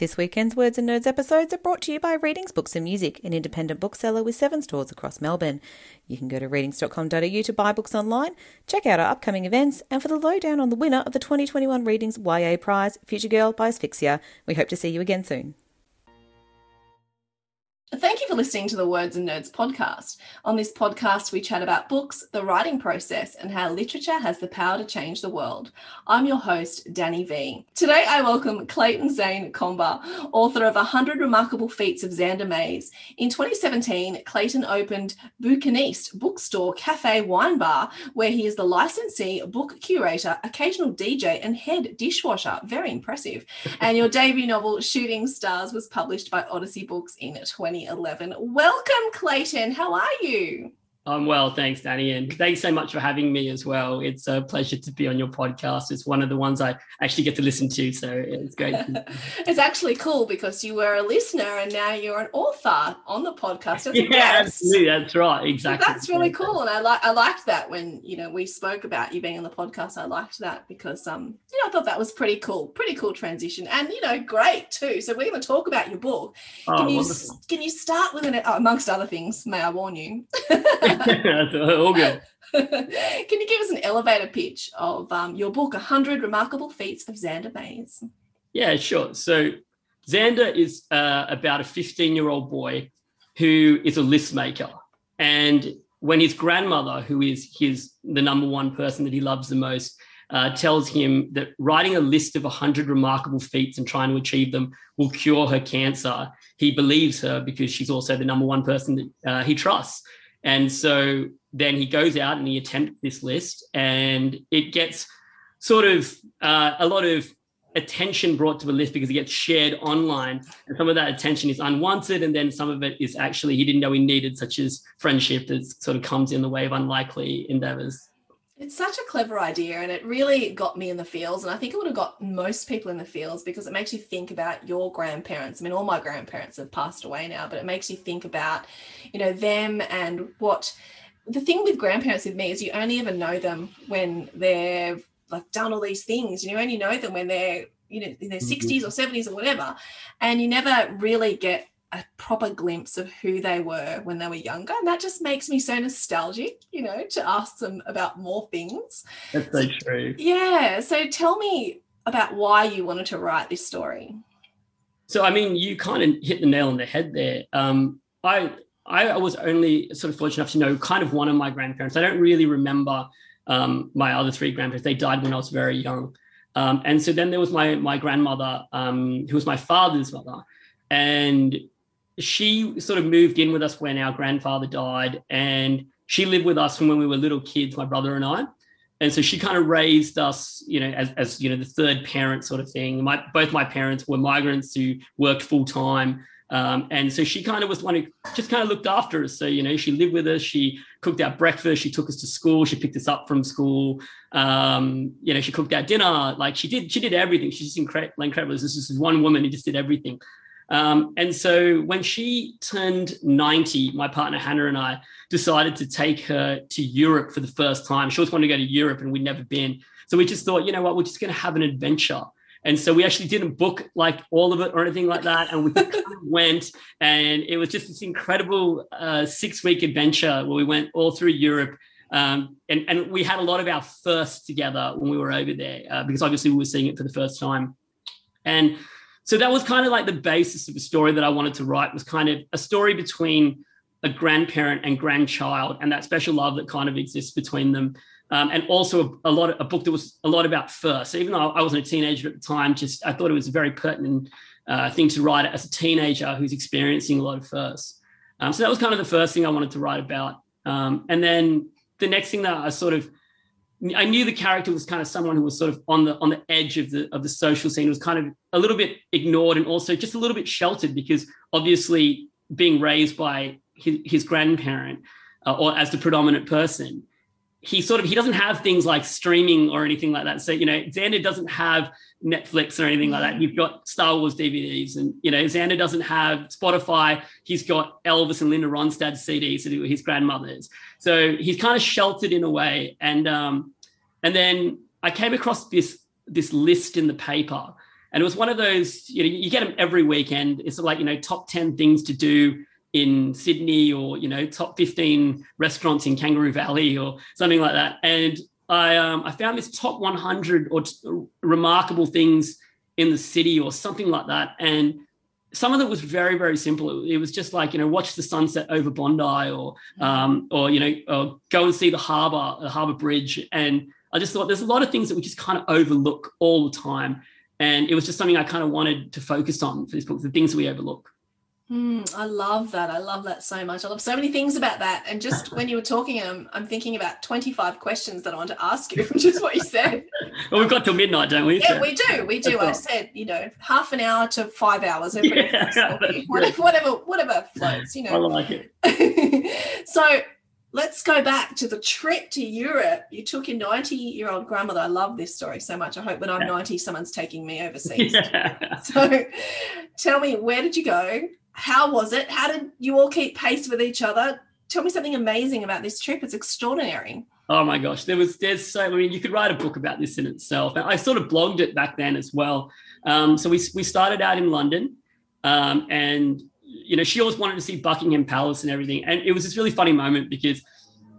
This weekend's Words and Nerds episodes are brought to you by Readings Books and Music, an independent bookseller with seven stores across Melbourne. You can go to readings.com.au to buy books online, check out our upcoming events, and for the lowdown on the winner of the 2021 Readings YA Prize, Future Girl by Asphyxia. We hope to see you again soon. Thank you for listening to the Words and Nerds podcast. On this podcast, we chat about books, the writing process, and how literature has the power to change the world. I'm your host, Danny V. Today, I welcome Clayton Zane Comber, author of 100 Remarkable Feats of Xander Maze. In 2017, Clayton opened Bouquiniste Bookstore Cafe Wine Bar, where he is the licensee, book curator, occasional DJ, and head dishwasher. Very impressive. And your debut novel, Shooting Stars, was published by Odyssey Books in 20 2011. Welcome, Clayton. How are you? I'm well, thanks, Danny, and thanks so much for having me as well. It's a pleasure to be on your podcast. It's one of the ones I actually get to listen to, so it's great. it's actually cool because you were a listener and now you're an author on the podcast. yeah, absolutely, that's right, exactly. So that's really cool, and I like I liked that when you know we spoke about you being on the podcast. I liked that because um you know I thought that was pretty cool, pretty cool transition, and you know great too. So we're going to talk about your book. Oh, can you wonderful. can you start with an amongst other things? May I warn you? All good. Can you give us an elevator pitch of um, your book, 100 Remarkable Feats of Xander Maze? Yeah, sure. So Xander is uh, about a 15 year old boy who is a list maker. And when his grandmother, who is his the number one person that he loves the most, uh, tells him that writing a list of 100 remarkable feats and trying to achieve them will cure her cancer, he believes her because she's also the number one person that uh, he trusts. And so then he goes out and he attempts this list, and it gets sort of uh, a lot of attention brought to the list because it gets shared online. And some of that attention is unwanted, and then some of it is actually he didn't know he needed, such as friendship that sort of comes in the way of unlikely endeavors. It's such a clever idea, and it really got me in the fields. And I think it would have got most people in the fields because it makes you think about your grandparents. I mean, all my grandparents have passed away now, but it makes you think about, you know, them and what the thing with grandparents with me is you only ever know them when they're like done all these things. You only know them when they're, you know, in their Mhm. 60s or 70s or whatever. And you never really get a proper glimpse of who they were when they were younger. And that just makes me so nostalgic, you know, to ask them about more things. That's so true. Yeah. So tell me about why you wanted to write this story. So I mean, you kind of hit the nail on the head there. Um, I I was only sort of fortunate enough to know kind of one of my grandparents. I don't really remember um, my other three grandparents. They died when I was very young. Um, and so then there was my my grandmother, um, who was my father's mother, and she sort of moved in with us when our grandfather died, and she lived with us from when we were little kids, my brother and I. And so she kind of raised us, you know, as, as you know, the third parent sort of thing. My both my parents were migrants who worked full time. Um, and so she kind of was one who just kind of looked after us. So, you know, she lived with us, she cooked our breakfast, she took us to school, she picked us up from school. Um, you know, she cooked our dinner. Like she did, she did everything. She's just incredible, incredible. This is one woman who just did everything. Um, and so when she turned 90, my partner Hannah and I decided to take her to Europe for the first time. She always wanted to go to Europe and we'd never been. So we just thought, you know what, we're just going to have an adventure. And so we actually didn't book like all of it or anything like that. And we kind of went, and it was just this incredible uh, six week adventure where we went all through Europe. Um, and, and we had a lot of our firsts together when we were over there uh, because obviously we were seeing it for the first time. And so that was kind of like the basis of the story that I wanted to write was kind of a story between a grandparent and grandchild and that special love that kind of exists between them. Um, and also a, a, lot of, a book that was a lot about first. So even though I wasn't a teenager at the time, just I thought it was a very pertinent uh, thing to write as a teenager who's experiencing a lot of firsts. Um, so that was kind of the first thing I wanted to write about. Um, and then the next thing that I sort of I knew the character was kind of someone who was sort of on the on the edge of the of the social scene, it was kind of a little bit ignored and also just a little bit sheltered because obviously being raised by his, his grandparent uh, or as the predominant person, he sort of he doesn't have things like streaming or anything like that. So you know, Xander doesn't have Netflix or anything like that. You've got Star Wars DVDs, and you know, Xander doesn't have Spotify. He's got Elvis and Linda Ronstadt CDs that were his grandmother's. So he's kind of sheltered in a way. And um, and then I came across this this list in the paper, and it was one of those. You know, you get them every weekend. It's like you know, top ten things to do in Sydney or you know top 15 restaurants in Kangaroo Valley or something like that. And I um, I found this top 100 or t- remarkable things in the city or something like that. And some of it was very very simple. It, was just like you know watch the sunset over Bondi or um, or you know or go and see the harbour the harbour bridge. And I just thought there's a lot of things that we just kind of overlook all the time. And it was just something I kind of wanted to focus on for this book, the things that we overlook. Mm, I love that. I love that so much. I love so many things about that. And just when you were talking, I'm, I'm thinking about 25 questions that I want to ask you, which is what you said. well, we've got till midnight, don't we? Yeah, so. we do. We do. I said, you know, half an hour to five hours. Yeah, whatever, whatever, whatever floats, you know. I like it. so let's go back to the trip to Europe. You took your 90 year old grandmother. I love this story so much. I hope when I'm yeah. 90, someone's taking me overseas. Yeah. So tell me, where did you go? How was it? How did you all keep pace with each other? Tell me something amazing about this trip. It's extraordinary. Oh my gosh, there was there's so I mean you could write a book about this in itself. I sort of blogged it back then as well. Um, so we we started out in London, um, and you know she always wanted to see Buckingham Palace and everything, and it was this really funny moment because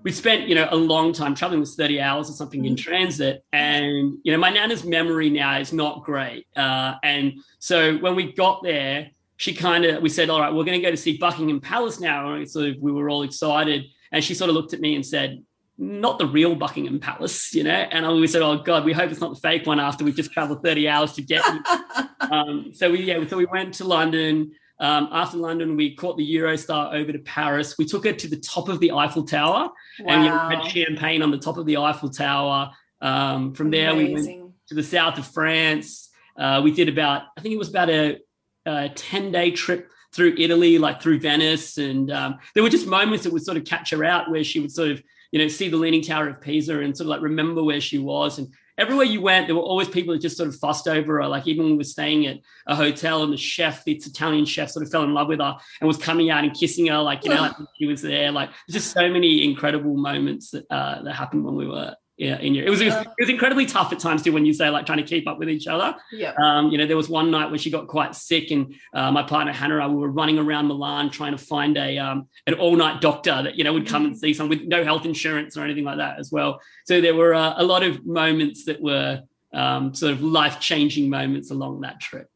we spent you know a long time traveling was 30 hours or something in mm. transit and you know my nana's memory now is not great uh, and so when we got there she kind of we said, all right, we're going to go to see Buckingham Palace now. And so we were all excited, and she sort of looked at me and said, not the real Buckingham Palace, you know. And we said, oh God, we hope it's not the fake one after we've just traveled 30 hours to get. um, so we yeah, so we went to London. Um, after London, we caught the Eurostar over to Paris. We took her to the top of the Eiffel Tower wow. and you know, had champagne on the top of the Eiffel Tower. Um, from there, Amazing. we went to the south of France. Uh, we did about, I think it was about a a 10 day trip through Italy, like through Venice. And um, there were just moments that would sort of catch her out where she would sort of, you know, see the Leaning Tower of Pisa and sort of like remember where she was. And everywhere you went, there were always people that just sort of fussed over her. Like even when we were staying at a hotel and the chef, the Italian chef, sort of fell in love with her and was coming out and kissing her, like, you know, like she was there. Like just so many incredible moments that, uh, that happened when we were yeah, in your, it was, it was, it was incredibly tough at times too when you say like trying to keep up with each other. Yeah. Um, you know, there was one night when she got quite sick, and uh, my partner Hannah and I we were running around Milan trying to find a um, an all night doctor that you know would come and mm. see someone with no health insurance or anything like that as well. So there were uh, a lot of moments that were um, sort of life changing moments along that trip.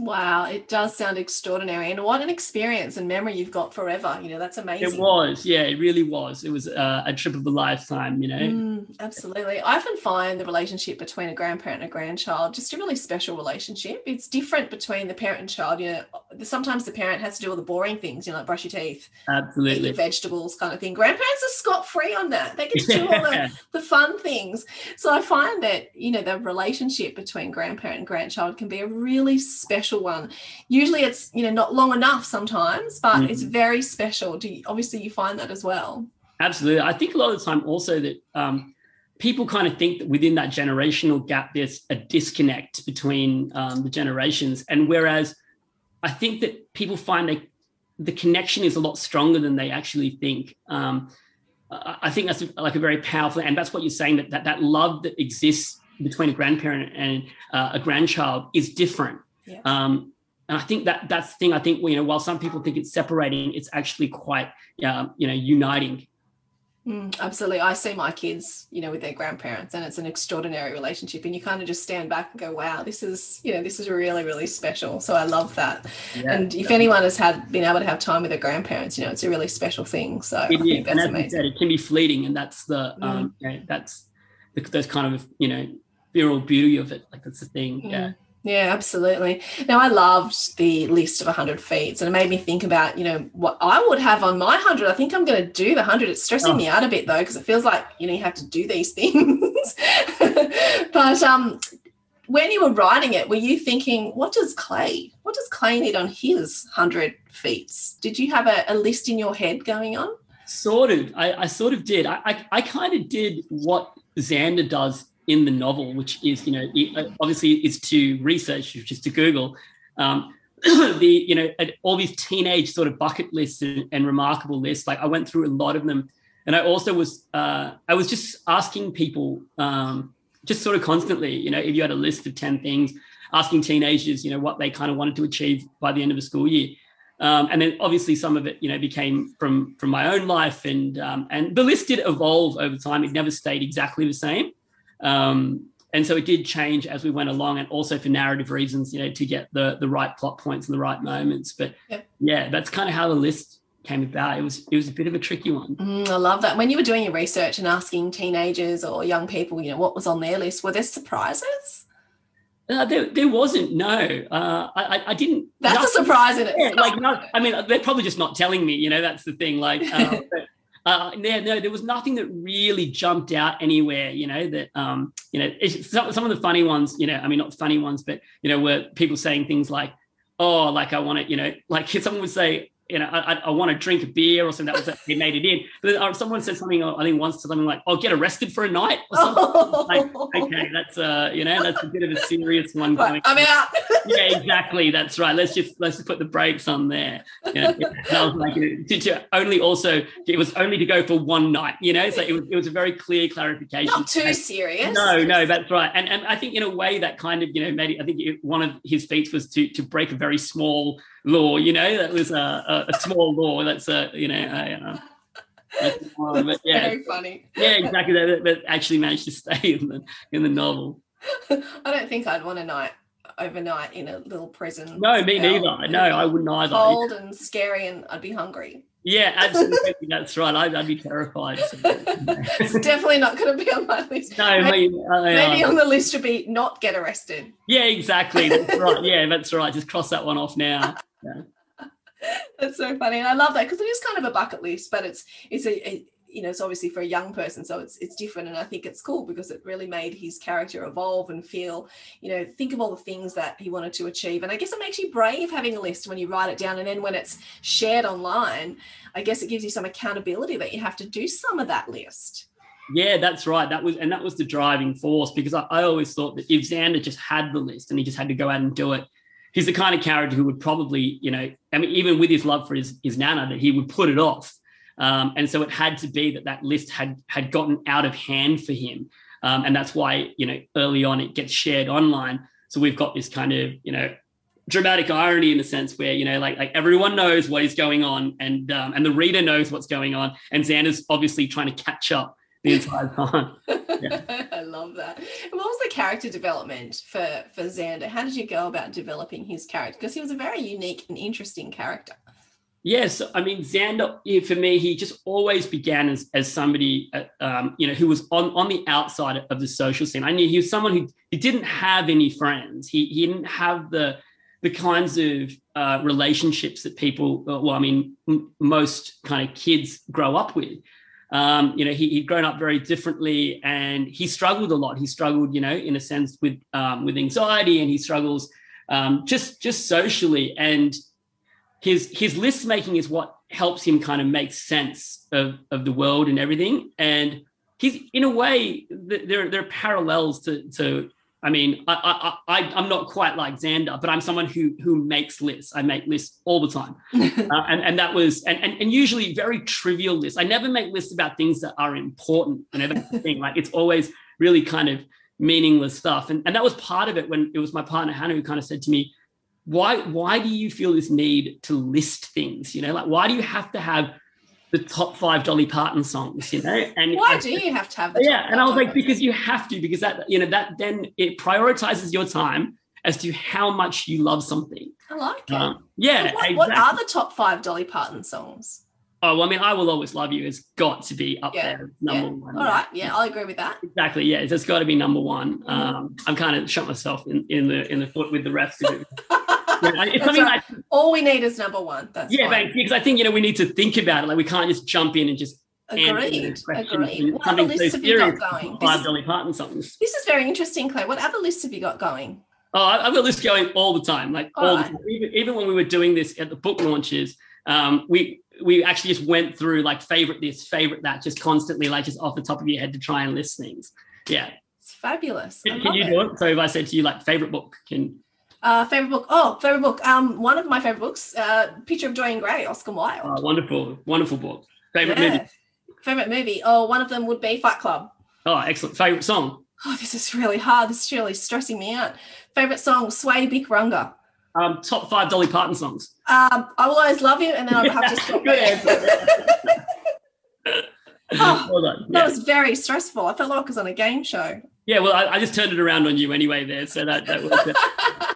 Wow, it does sound extraordinary. And what an experience and memory you've got forever. You know, that's amazing. It was. Yeah, it really was. It was uh, a trip of a lifetime, you know. Mm, absolutely. I often find the relationship between a grandparent and a grandchild just a really special relationship. It's different between the parent and child. You know, sometimes the parent has to do all the boring things, you know, like brush your teeth, absolutely, eat vegetables kind of thing. Grandparents are scot free on that. They get to do all the, the fun things. So I find that, you know, the relationship between grandparent and grandchild can be a really special special one. Usually it's, you know, not long enough sometimes, but mm-hmm. it's very special. Do you, obviously you find that as well. Absolutely. I think a lot of the time also that um, people kind of think that within that generational gap, there's a disconnect between um, the generations. And whereas I think that people find they the connection is a lot stronger than they actually think. Um, I I think that's like a very powerful, and that's what you're saying that that, that love that exists between a grandparent and uh, a grandchild is different. Yeah. Um, and I think that that's the thing. I think you know, while some people think it's separating, it's actually quite uh, you know uniting. Mm, absolutely. I see my kids, you know, with their grandparents, and it's an extraordinary relationship. And you kind of just stand back and go, wow, this is, you know, this is really, really special. So I love that. Yeah, and if anyone has had been able to have time with their grandparents, you know, it's a really special thing. So It is, and that's as you said, it can be fleeting, and that's the um, you know, that's the, those kind of you know virile beauty of it. Like that's the thing. Mm. Yeah, absolutely. Now, I loved the list of 100 feats, and it made me think about, you know, what I would have on my 100. I think I'm going to do the 100. It's stressing Oh. me out a bit, though, because it feels like, you know, you have to do these things. but um, when you were writing it, were you thinking, what does Clay, what does Clay need on his 100 feats? Did you have a, a list in your head going on? Sort of. I, I sort of did. I, I, I kind of did what Xander does in the novel, which is, you know, it, uh, obviously it's to research, which is to Google. Um, the, you know, all these teenage sort of bucket lists and, and remarkable lists. Like I went through a lot of them. And I also was, uh, I was just asking people, um, just sort of constantly, you know, if you had a list of 10 things, asking teenagers, you know, what they kind of wanted to achieve by the end of a school year. Um, and then obviously some of it, you know, became from from my own life, and um, and the list did evolve over time. It never stayed exactly the same, um, and so it did change as we went along, and also for narrative reasons, you know, to get the the right plot points and the right moments. But Yeah. yeah, that's kind of how the list came about. It was it was a bit of a tricky one. Mm, I love that. When you were doing your research and asking teenagers or young people, you know, what was on their list, were there surprises? Uh, there, there wasn't no. Uh, I, I- didn't. That's a nothing- surprise in Yeah, like no, I mean, they're probably just not telling me. You know, that's the thing. Like, but, uh, yeah, no, there was nothing that really jumped out anywhere. You know that, um, you know, some some of the funny ones. You know, I mean, not funny ones, but you know, were people saying things like, "Oh, like I want to," you know, like someone would say. You know, I, I- want to drink a beer or something. That was they made it in. But then, uh, someone said something. I think once to something like, "I'll get arrested for a night." Or something. like, okay, that's uh, you know, that's a bit of a serious one. Going I'm out. yeah, exactly. That's right. Let's just let's just put the brakes on there. You know, that was like to, to only also it was only to go for one night. You know, so it was it was a very clear clarification. Not too serious. No, no, that's right. And and I think in a way that kind of you know made it, I think it, one of his feats was to to break a very small law. You know, that was a, a, a small law. That's a you know. A, uh, that's but yeah, Very funny. yeah, exactly. That, that actually managed to stay in the in the novel. I don't think I'd want a night overnight in a little prison. No, me neither. No, I wouldn't either. Cold and scary, and I'd be hungry. Yeah, absolutely. That's right. I'd, I'd be terrified. It's definitely not going to be on my list. No, maybe, maybe, uh, maybe on the list should be not get arrested. yeah, exactly. That's right. Yeah, that's right. Just cross that one off now. That's so funny, and I love that because it is kind of a bucket list, but it's it's a, a you know it's obviously for a young person, so it's it's different, and I think it's cool because it really made his character evolve and feel you know think of all the things that he wanted to achieve, and I guess it makes you brave having a list when you write it down, and then when it's shared online, I guess it gives you some accountability that you have to do some of that list. Yeah, that's right. That was and that was the driving force because I, I always thought that if Xander just had the list and he just had to go out and do it, he's the kind of character who would probably, you know, I mean, even with his love for his, his nana, that he would put it off. Um, and so it had to be that that list had had gotten out of hand for him, um, and that's why you know early on it gets shared online. So we've got this kind of you know dramatic irony in the sense where you know like like everyone knows what is going on and um, and the reader knows what's going on, and Xander's obviously trying to catch up the entire time. I love that. And what was the character development for for Xander? How did you go about developing his character? Because he was a very unique and interesting character. Yes, I mean Xander. For me, he just always began as, as somebody, uh, um, you know, who was on, on the outside of the social scene. I knew he was someone who, who didn't have any friends. He he didn't have the the kinds of uh, relationships that people, uh, well, I mean, m- most kind of kids grow up with. Um, you know, he, he'd grown up very differently, and he struggled a lot. He struggled, you know, in a sense with um, with anxiety, and he struggles um, just just socially and his his list making is what helps him kind of make sense of of the world and everything and he's in a way th- there there are parallels to to I mean, I, I, I, I'm not quite like Xander, but I'm someone who who makes lists. I make lists all the time, uh, and and that was and, and and usually very trivial lists. I never make lists about things that are important. That's the thing. Like it's always really kind of meaningless stuff, and and that was part of it when it was my partner Hannah who kind of said to me, "Why why do you feel this need to list things? You know, like why do you have to have the top five Dolly Parton songs, you know. And Why I- do you have to have the yeah, and I was like, because you have to, because that you know that then it prioritizes your time as to how much you love something. I like it. Um, yeah, what, what are the top five Dolly Parton songs? Oh, well, I mean, I will always love you. Has got to be up Yeah, there, number yeah. one. All right, yeah, I'll agree with that. Exactly. Yeah, it's got to be number one. Mm-hmm. Um, I'm kind of shot myself in, in the in the foot with the rest of it. Yeah, it's That's something right. like All we need is number one. That's yeah, fine. because I think you know we need to think about it. Like we can't just jump in and just Agreed. Agreed. What other lists have you got going? Five This- Dolly Parton songs. This is very interesting, Claire. What other lists have you got going? Oh, I've got this going all the time, like All all right. the time. Even, even when we were doing this at the book launches, um, we we actually just went through like favorite this, favorite that, just constantly, like just off the top of your head to try and list things. Yeah. It's fabulous. Can, can you it. do it? So if I said to you like favorite book, can Uh, favorite book. Oh, favorite book. Um, one of my favorite books. Uh, Picture of Dorian Gray, Oscar Wilde. oh, wonderful, wonderful book. Favorite Yeah. movie. Favorite movie. Oh, one of them would be Fight Club. Oh, excellent. Favorite song. Oh, this is really hard. This is really stressing me out. Favorite song, Sway Bic Runga. Um, top five Dolly Parton songs. Um, I will always love you, and then I'll have to stop Good answer. Oh, well done. That was very stressful. I felt like I was on a game show. yeah, well, I, I just turned it around on you anyway there, so that that was.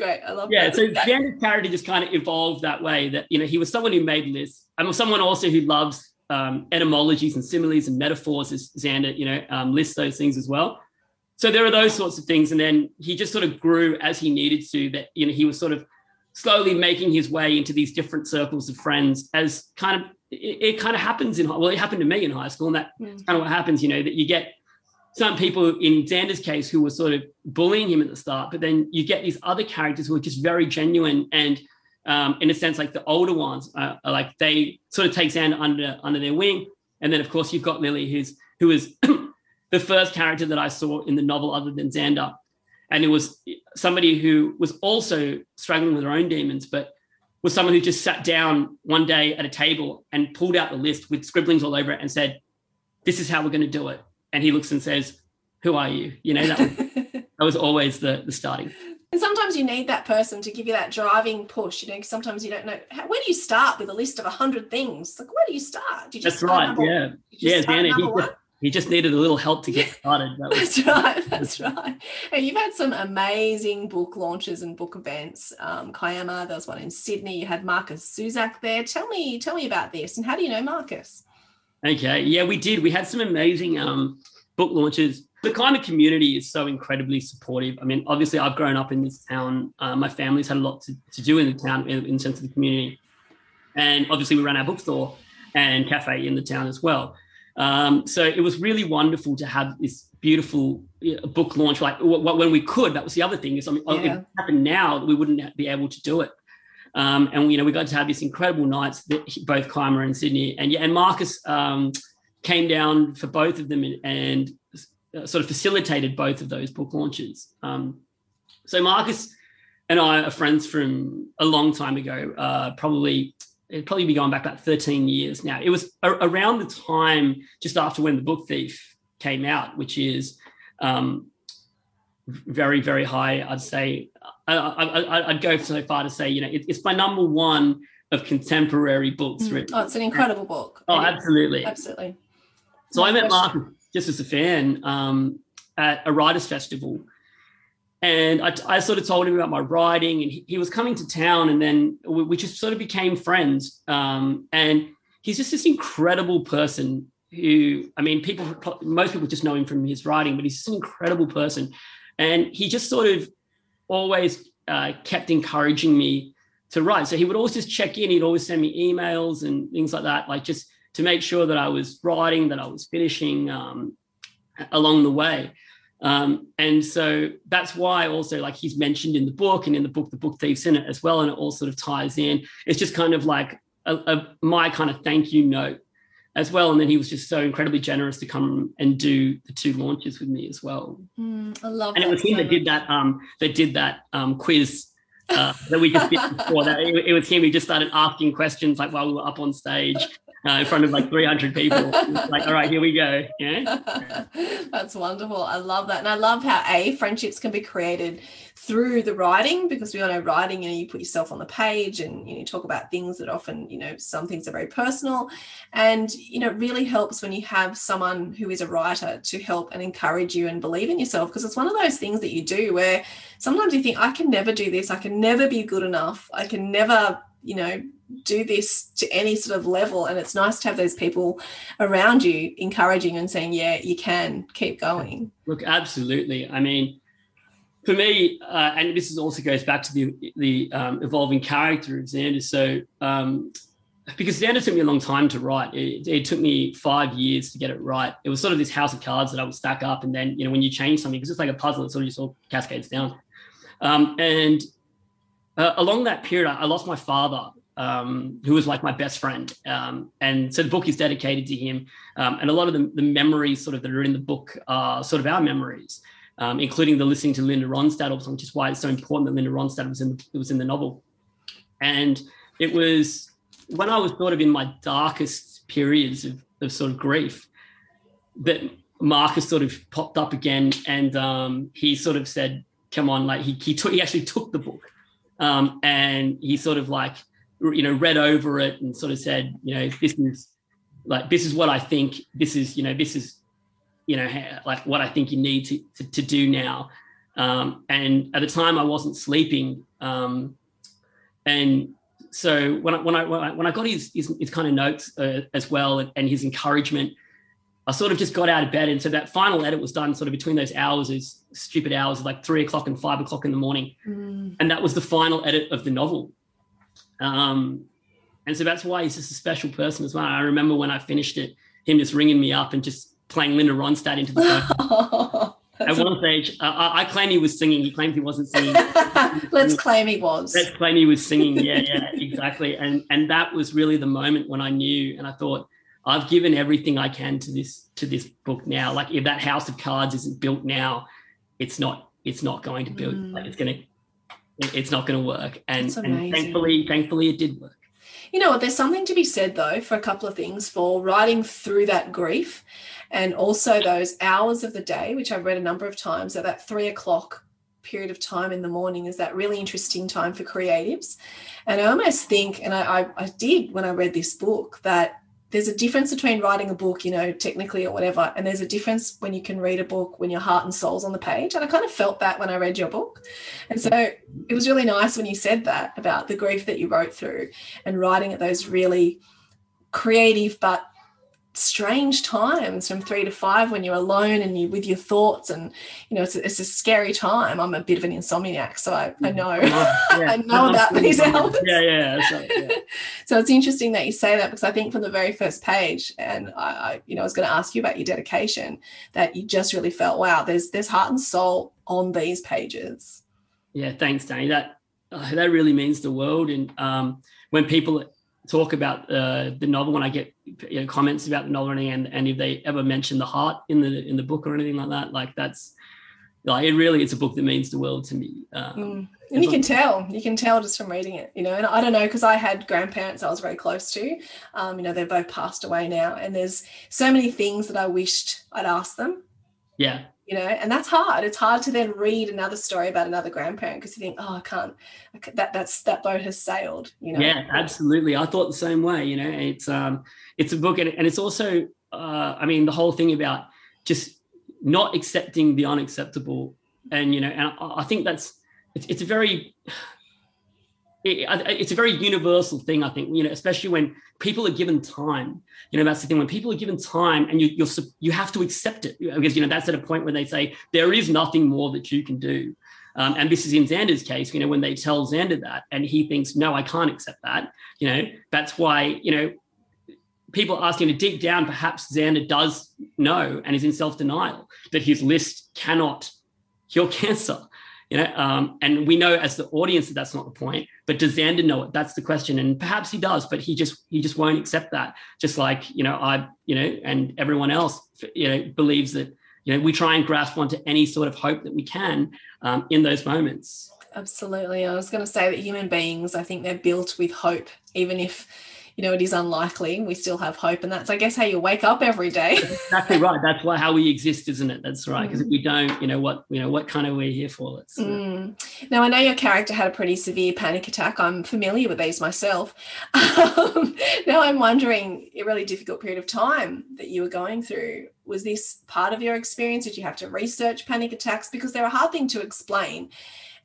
was great. I love yeah that. so xander's character just kind of evolved that way that you know he was someone who made lists and someone also who loves um, etymologies and similes and metaphors as xander you know um, lists those things as well so there are those sorts of things and then he just sort of grew as he needed to that you know he was sort of slowly making his way into these different circles of friends as kind of it, it kind of happens in well it happened to me in high school and that's Mm. kind of what happens you know that you get some people in Xander's case who were sort of bullying him at the start, but then you get these other characters who are just very genuine and, um, in a sense, like the older ones, uh, are like they sort of take Xander under under their wing, and then of course you've got Lily, who's who is the first character that I saw in the novel other than Xander, and it was somebody who was also struggling with her own demons, but was someone who just sat down one day at a table and pulled out the list with scribblings all over it and said, "This is how we're going to do it." And he looks and says, "Who are you?" You know that was, that was always the the starting. And sometimes you need that person to give you that driving push. You know, sometimes you don't know how, where do you start with a list of a hundred things. Like, where do you start? Do you That's right. number- Yeah, just yeah. Xander, he just, he just needed a little help to get started. That was, That's right. That's right. And you've had some amazing book launches and book events. Um, Kiama, there was one in Sydney. You had Markus Zusak there. Tell me, tell me about this. And how do you know Markus? Okay. Yeah, we did. We had some amazing um, book launches. The Kiama community is so incredibly supportive. I mean, obviously, I've grown up in this town. Uh, my family's had a lot to, to do in the town in, in the sense of the community. And obviously, we run our bookstore and cafe in the town as well. Um, so it was really wonderful to have this beautiful book launch. Like w- w- when we could, that was the other thing. Is I mean, Yeah. it happened now, we wouldn't be able to do it. Um, and you know, we got to have these incredible nights, both Kiama and Sydney, and yeah, and Markus um, came down for both of them and, and uh, sort of facilitated both of those book launches. Um, so Markus and I are friends from a long time ago, uh, probably it'd probably be going back about 13 years now. It was a- around the time just after when the book thief came out, which is um, very, very high. I'd say I, I'd go so far to say, you know, it, it's my number one of contemporary books written. Oh, it's an incredible book. Oh, It is. absolutely. Absolutely. So I met question. Mark just as a fan um, at a writers' festival, and I, I sort of told him about my writing, and he, he was coming to town, and then we, we just sort of became friends. Um, and he's just this incredible person who, I mean, people, most people just know him from his writing, but he's just an incredible person, and he just sort of always uh, kept encouraging me to write. So he would always just check in. He'd always send me emails and things like that, like just to make sure that I was writing, that I was finishing um, along the way. Um, and so that's why also like he's mentioned in the book and in the book, the book thieves in it as well. And it all sort of ties in. It's just kind of like a, a, my kind of thank you note as well. And then he was just so incredibly generous to come and do the two launches with me as well. Mm, I love and it was him so that did that um that did that um quiz uh, that we just did before that it, it was him who just started asking questions like while we were up on stage uh, in front of like 300 people like all right here we go yeah That's wonderful. I love that. And I love how A, friendships can be created through the writing because we all know writing, you know, you put yourself on the page and you, know, you talk about things that often, you know, some things are very personal. And, you know, it really helps when you have someone who is a writer to help and encourage you and believe in yourself because it's one of those things that you do where sometimes you think, I can never do this. I can never be good enough. I can never, you know, do this to any sort of level. And it's nice to have those people around you encouraging and saying, yeah, you can keep going. Look, absolutely. I mean, for me, uh, and this is also goes back to the the um, evolving character of Xander. So, um, because Xander took me a long time to write, it, it took me five years to get it right. It was sort of this house of cards that I would stack up, and then you know when you change something, because it's like a puzzle, it sort of just all cascades down. Um, and uh, along that period, I, I lost my father um, who was like my best friend. Um, and so the book is dedicated to him. Um, and a lot of the, the, memories sort of that are in the book are sort of our memories, um, including the listening to Linda Ronstadt, which is why it's so important that Linda Ronstadt was in the, was in the novel. And it was when I was sort of in my darkest periods of, of sort of grief that Markus sort of popped up again and um, he sort of said, come on, like he, he, he actually took the book um, and he sort of like, you know read over it and sort of said you know this is like this is what i think this is you know this is you know like what i think you need to to, to do now. Um, and at the time i wasn't sleeping. Um, and so when I, when I when I got his his, his kind of notes uh, as well and, and his encouragement I sort of just got out of bed. And so that final edit was done sort of between those hours those stupid hours like three o'clock and five o'clock in the morning. Mm. And that was the final edit of the novel um, and so that's why he's just a special person as well. I remember when I finished it, him just ringing me up and just playing Linda Ronstadt into the phone. At one stage, uh, I, I claim he was singing. He claimed he wasn't singing. Let's claim he was. Let's claim he was singing. Yeah, yeah, exactly. And and that was really the moment when I knew, and I thought, I've given everything I can to this to this book now. Like if that house of cards isn't built now, it's not it's not going to build. Mm. Like it's gonna it's not going to work. And, and thankfully, thankfully, it did work. You know what? There's something to be said, though, for a couple of things for writing through that grief and also those hours of the day, which I've read a number of times, at that three o'clock period of time in the morning is that really interesting time for creatives. And I almost think, and I, I, I did when I read this book, that there's a difference between writing a book, you know, technically or whatever, and there's a difference when you can read a book when your heart and soul's on the page. And I kind of felt that when I read your book. And so it was really nice when you said that about the grief that you wrote through and writing at those really creative but strange times from three to five when you're alone and you with your thoughts and you know it's a, it's a scary time i'm a bit of an insomniac so i, I know i know about these hours Yeah, yeah. So, yeah. so it's interesting that you say that because I think from the very first page, and I, I you know, I was going to ask you about your dedication, that you just really felt, wow, there's there's heart and soul on these pages. Yeah, thanks, Danny. That uh, that really means the world. And um, when people talk about uh, the novel, when I get you know, comments about the novel, and and if they ever mention the heart in the in the book or anything like that, like that's like it really is a book that means the world to me. Um, Mm. And you can tell, you can tell just from reading it, you know. And I don't know because I had grandparents I was very close to. Um, you know, they've both passed away now, and there's so many things that I wished I'd asked them. Yeah, you know and that's hard it's hard to then read another story about another grandparent because you think oh i can't that that's that boat has sailed you know yeah, absolutely. I thought the same way. You know, it's um, it's a book, and, and it's also, uh, I mean, the whole thing about just not accepting the unacceptable, and you know, and I, I think that's it's, it's a very it, it's a very universal thing. I think you know, especially when people are given time. You know, that's the thing. When people are given time, and you you're, you have to accept it because you know that's at a point where they say there is nothing more that you can do. Um, and this is in Xander's case, you know, when they tell Xander that, and he thinks, no, I can't accept that. You know, that's why you know people asking to dig down. Perhaps Xander does know and is in self denial that his list cannot cure cancer you know um, and we know as the audience that that's not the point but does xander know it? That's the question. And perhaps he does but he just he just won't accept that. Just like you know i you know and everyone else you know believes that you know we try and grasp onto any sort of hope that we can um, in those moments. Absolutely. I was going to say that human beings i think they're built with hope even if you know it is unlikely we still have hope and that's i guess how you wake up every day. Exactly right. That's why how we exist isn't it? That's right because mm. if we don't you know what you know what kind of we're here for let's uh... mm. now i know your character had a pretty severe panic attack. I'm familiar with these myself. Um, now i'm wondering a really difficult period of time that you were going through was this part of your experience? Did you have to research panic attacks? Because they're a hard thing to explain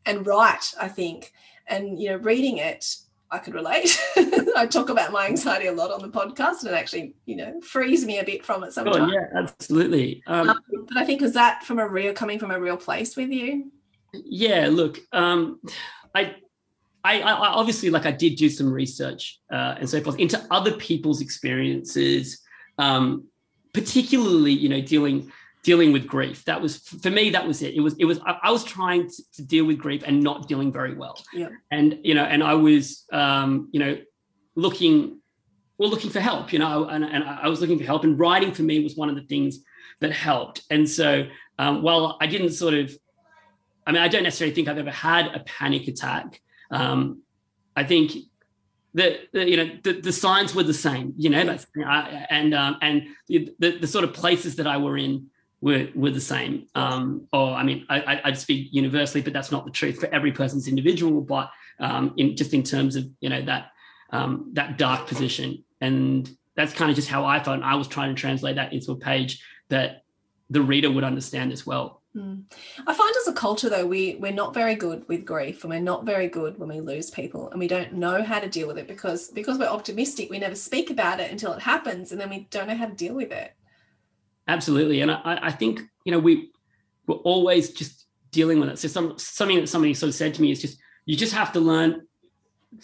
and write i think and you know reading it I could relate. I talk about my anxiety a lot on the podcast, and it actually, you know, frees me a bit from it sometimes. Oh, yeah, absolutely. Um, um, but I think was that from a real coming from a real place with you? Yeah. Look, um, I, I, I, obviously like I did do some research uh, and so forth into other people's experiences, um, particularly, you know, dealing dealing with grief. That was for me. That was it. It was. It was. I, I was trying to, to, deal with grief and not dealing very well. Yeah. And you know, and I was, um, you know, looking, well, looking for help. You know, and, and I was looking for help. And writing for me was one of the things that helped. And so, um, while I didn't sort of, I mean, I don't necessarily think I've ever had a panic attack. Um, I think the, the, you know the, the signs were the same you know that's, and um, and the, the, the sort of places that I were in were, were the same. Um, or I mean, I, would speak universally, but that's not the truth for every person's individual. But um, in just in terms of you know that um, that dark position, and that's kind of just how I felt. And I was trying to translate that into a page that the reader would understand as well. Mm. I find as a culture though we we're not very good with grief and we're not very good when we lose people and we don't know how to deal with it because because we're optimistic we never speak about it until it happens and then we don't know how to deal with it. Absolutely, and I, I think you know we we're always just dealing with it. So some something that somebody sort of said to me is just you just have to learn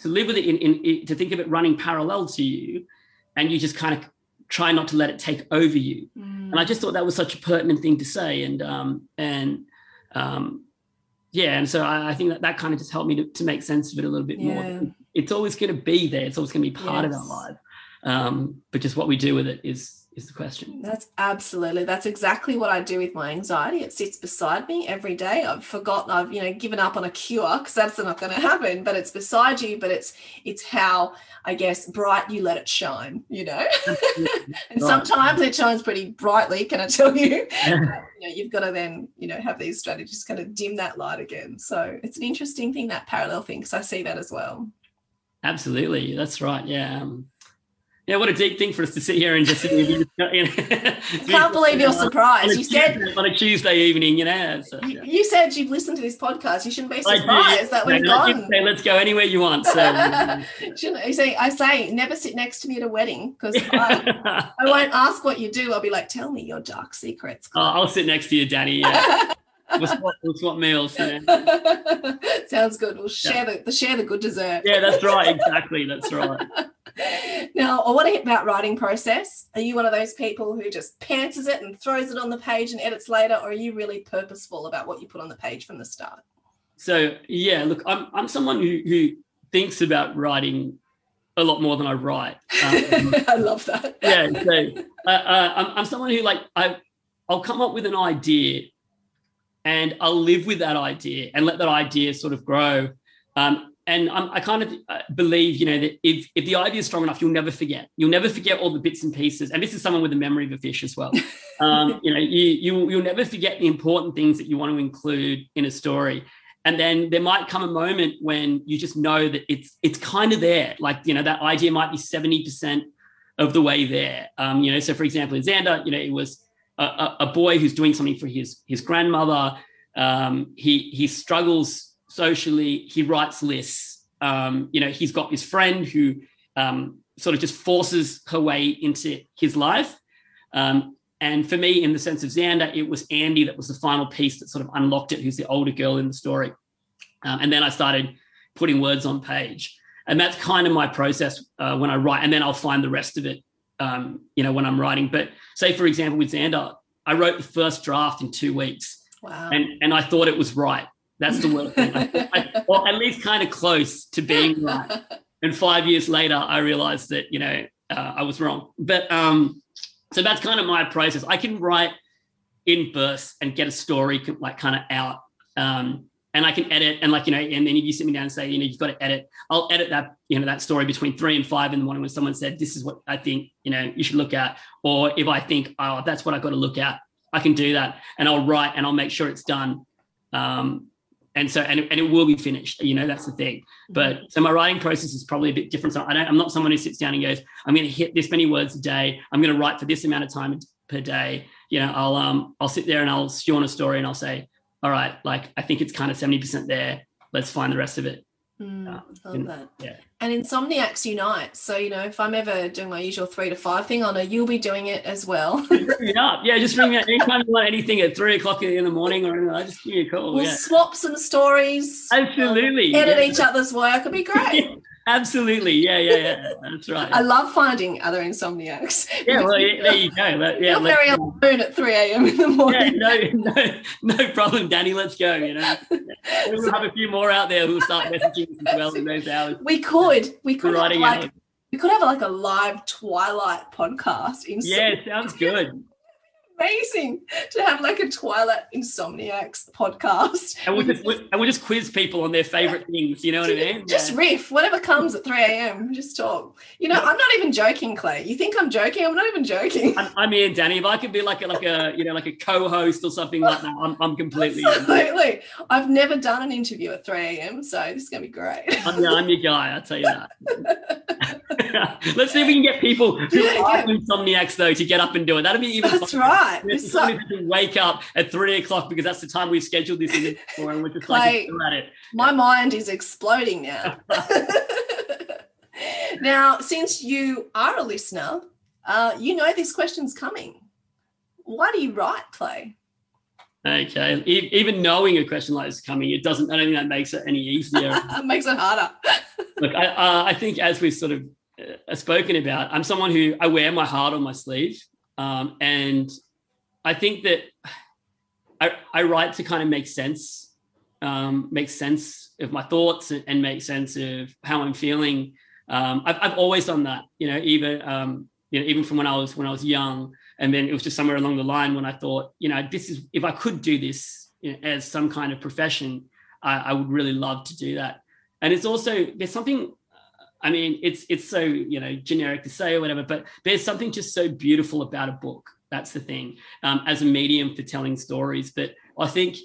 to live with it in, in, in to think of it running parallel to you, and you just kind of try not to let it take over you. Mm. And I just thought that was such a pertinent thing to say, and um and um yeah, and so I, I think that that kind of just helped me to, to make sense of it a little bit yeah. more. It's always going to be there. It's always going to be part yes. of our life. Um, but just what we do with it is is the question. That's absolutely. That's exactly what I do with my anxiety. It sits beside me every day. I've forgotten. I've you know given up on a cure because that's not going to happen. But it's beside you. But it's it's how I guess bright you let it shine. You know, and right. sometimes it shines pretty brightly. Can I tell you? you know, you've got to then you know have these strategies kind of dim that light again. So it's an interesting thing that parallel thing because I see that as well. Absolutely, that's right. Yeah. Um, yeah, what a deep thing for us to sit here and just. You know, Can't believe you're surprised. You said on a Tuesday evening, you know. So, uh, yeah. You said you've listened to this podcast. You shouldn't be surprised that we've no, gone. Say, let's go anywhere you want. So, um, shouldn't you see? I say never sit next to me at a wedding because I, I, won't ask what you do. I'll be like, tell me your dark secrets. Oh, I'll sit next to you, Danny. Yeah. We'll, swap, we'll swap meals. Yeah. Sounds good. We'll share yeah. the, the share the good dessert. Yeah, that's right. Exactly. That's right. now, I want to hit about writing process. Are you one of those people who just pantses it and throws it on the page and edits later, or are you really purposeful about what you put on the page from the start? So yeah, look, I'm I'm someone who who thinks about writing a lot more than I write. Um, I love that. yeah, so uh, uh, I'm I'm someone who like I I'll come up with an idea and I'll live with that idea and let that idea sort of grow. Um, and I'm, i kind of uh, believe, you know, that if if the idea is strong enough, you'll never forget. You'll never forget all the bits and pieces. And this is someone with a memory of a fish as well. Um, you know, you you you'll never forget the important things that you want to include in a story. And then there might come a moment when you just know that it's it's kind of there. Like you know, that idea might be seventy percent of the way there. Um, you know, so for example, in Xander, you know, it was a, a, boy who's doing something for his his grandmother. Um, he he struggles socially. He writes lists. Um, you know, he's got this friend who um, sort of just forces her way into his life. Um, and for me, in the sense of Xander, it was Andy that was the final piece that sort of unlocked it, who's the older girl in the story. Um, and then I started putting words on page. And that's kind of my process uh, when I write. And then I'll find the rest of it, um, you know, when I'm writing. But say, for example, with Xander, I wrote the first draft in two weeks. Wow. And, and I thought it was right That's the worst thing. I, I, or at least kind of close to being right. And five years later, I realized that you know uh, I was wrong. But um, so that's kind of my process. I can write in bursts and get a story like kind of out. Um, and I can edit and like, you know, and then if you sit me down and say, you know, you've got to edit, I'll edit that, you know, that story between three and five in the morning when someone said, this is what I think, you know, you should look at. Or if I think, oh, that's what I've got to look at, I can do that. And I'll write and I'll make sure it's done. Um, and so, and, and it will be finished, you know, that's the thing. But so my writing process is probably a bit different. So I don't, I'm not someone who sits down and goes, I'm going to hit this many words a day. I'm going to write for this amount of time per day. You know, I'll, um, I'll sit there and I'll stew on a story and I'll say, all right, like I think it's kind of 70% there. Let's find the rest of it. Mm, love and- that. Yeah. And Insomniacs Unite. So, you know, if I'm ever doing my usual three to five thing, I know you'll be doing it as well. Bring it up. Yeah, just ring me up anytime you want anything at three o'clock in the morning or anything. I just give you a call. we'll yeah. swap some stories. Absolutely. Edit Yeah. each other's work. It'd be great. Absolutely. Yeah, yeah, yeah. That's right. I love finding other insomniacs. yeah, well, yeah, there you go. But, yeah, very alone at 3 a.m. in the yeah, morning. no, no, no problem, Danny. Let's go. You know, we'll have a few more out there who'll start messaging as well in those hours. We could. We could like we could have like a live Twilight podcast. In Yeah, sounds good. Amazing to have like a Twilight Insomniacs podcast. And we'll just and we'll just quiz people on their favorite things. You know what I mean? Just Yeah. riff, whatever comes at 3 a.m. Just talk. You know, I'm not even joking, Clay. You think I'm joking? I'm not even joking. I'm, I'm in, Danny. If I could be like a like a you know like a co-host or something like that, I'm, I'm completely. in. Absolutely. I've never done an interview at 3 a.m., so this is gonna be great. I'm, I'm your guy. I'll tell you that. Let's see if we can get people who are insomniacs though to get up and do it. That'd be even. That's right. Yeah, It's wake up at three o'clock because that's the time we've scheduled this in for, and we're just like Clay. go at it. My mind is exploding now. now, since you are a listener, uh, you know this question's coming. Why do you write, Clay? Okay, even knowing a question like this is coming, it doesn't. I don't think that makes it any easier. it makes it harder. Look, I, uh, I think as we've sort of uh, spoken about, I'm someone who I wear my heart on my sleeve, um, and I think that I, I write to kind of make sense, um, make sense of my thoughts and, make sense of how I'm feeling. Um, I've, I've always done that, you know, even um, you know, even from when I was when I was young, and then it was just somewhere along the line when I thought, you know, this is if I could do this you know, as some kind of profession, I, I would really love to do that. And it's also there's something I mean, it's it's so you know generic to say or whatever, but there's something just so beautiful about a book. That's the thing, um, as a medium for telling stories. But I think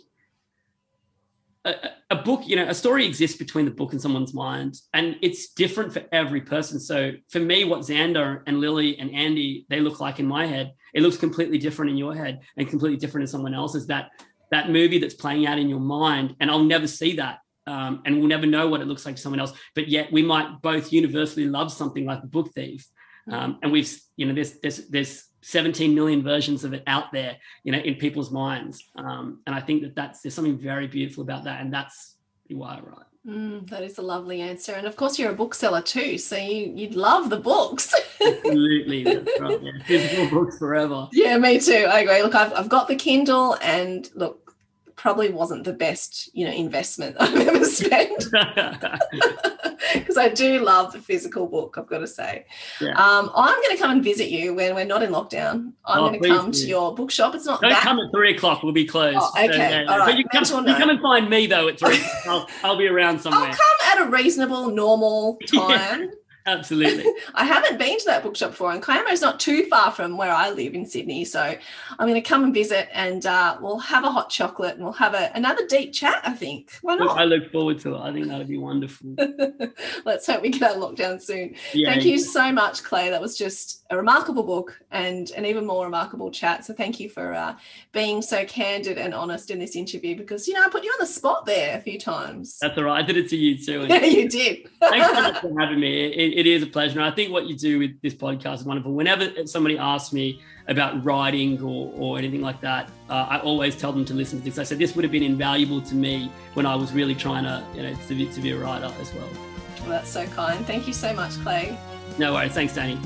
a, a- book, you know, a story exists between the book and someone's mind, and it's different for every person. So for me, what Xander and Lily and Andy they look like in my head, it looks completely different in your head and completely different in someone else's. That that movie that's playing out in your mind, and I'll never see that um, and we'll never know what it looks like to someone else. But yet we might both universally love something like the Book Thief, um, and we've you know there's there's there's 17 million versions of it out there, you know, in people's minds, um, and I think that that's there's something very beautiful about that, and that's why I write. Mm, that is a lovely answer. And of course, you're a bookseller too, so you, you'd love the books. Absolutely, that's right. Yeah. Physical books forever. yeah, me too. I agree. Look, I've, I've got the Kindle, and look, probably wasn't the best, you know, investment I've ever spent because I do love the physical book. I've got to say. Yeah. Um, I'm going to come and visit you when we're not in lockdown. I'm Oh, going to come to your bookshop. It's not Don't that come at three o'clock. We'll be closed. Oh, okay. All But you come, Mental you come and find me though at three. I'll, I'll be around somewhere. I'll come at a reasonable, normal time. Absolutely. I haven't been to that bookshop before, and is not too far from where I live in Sydney. So I'm going to come and visit, and uh, we'll have a hot chocolate, and we'll have a, another deep chat. I think. Why not? I look forward to it. I think that would be wonderful. Let's hope we get out of lockdown soon. Yeah, thank you so much, Clay. That was just a remarkable book and an even more remarkable chat. So thank you for uh, being so candid and honest in this interview because you know I put you on the spot there a few times. That's all right. I did it to you too. Yeah, you did. Thanks so much for having me. It, it is a pleasure. And I think what you do with this podcast is wonderful. Whenever somebody asks me about writing or, or anything like that, uh, I always tell them to listen to this. I said this would have been invaluable to me when I was really trying to, you know, to be, to be a writer as well. Well, that's so kind. Thank you so much, Clay. No worries. Thanks, Danny.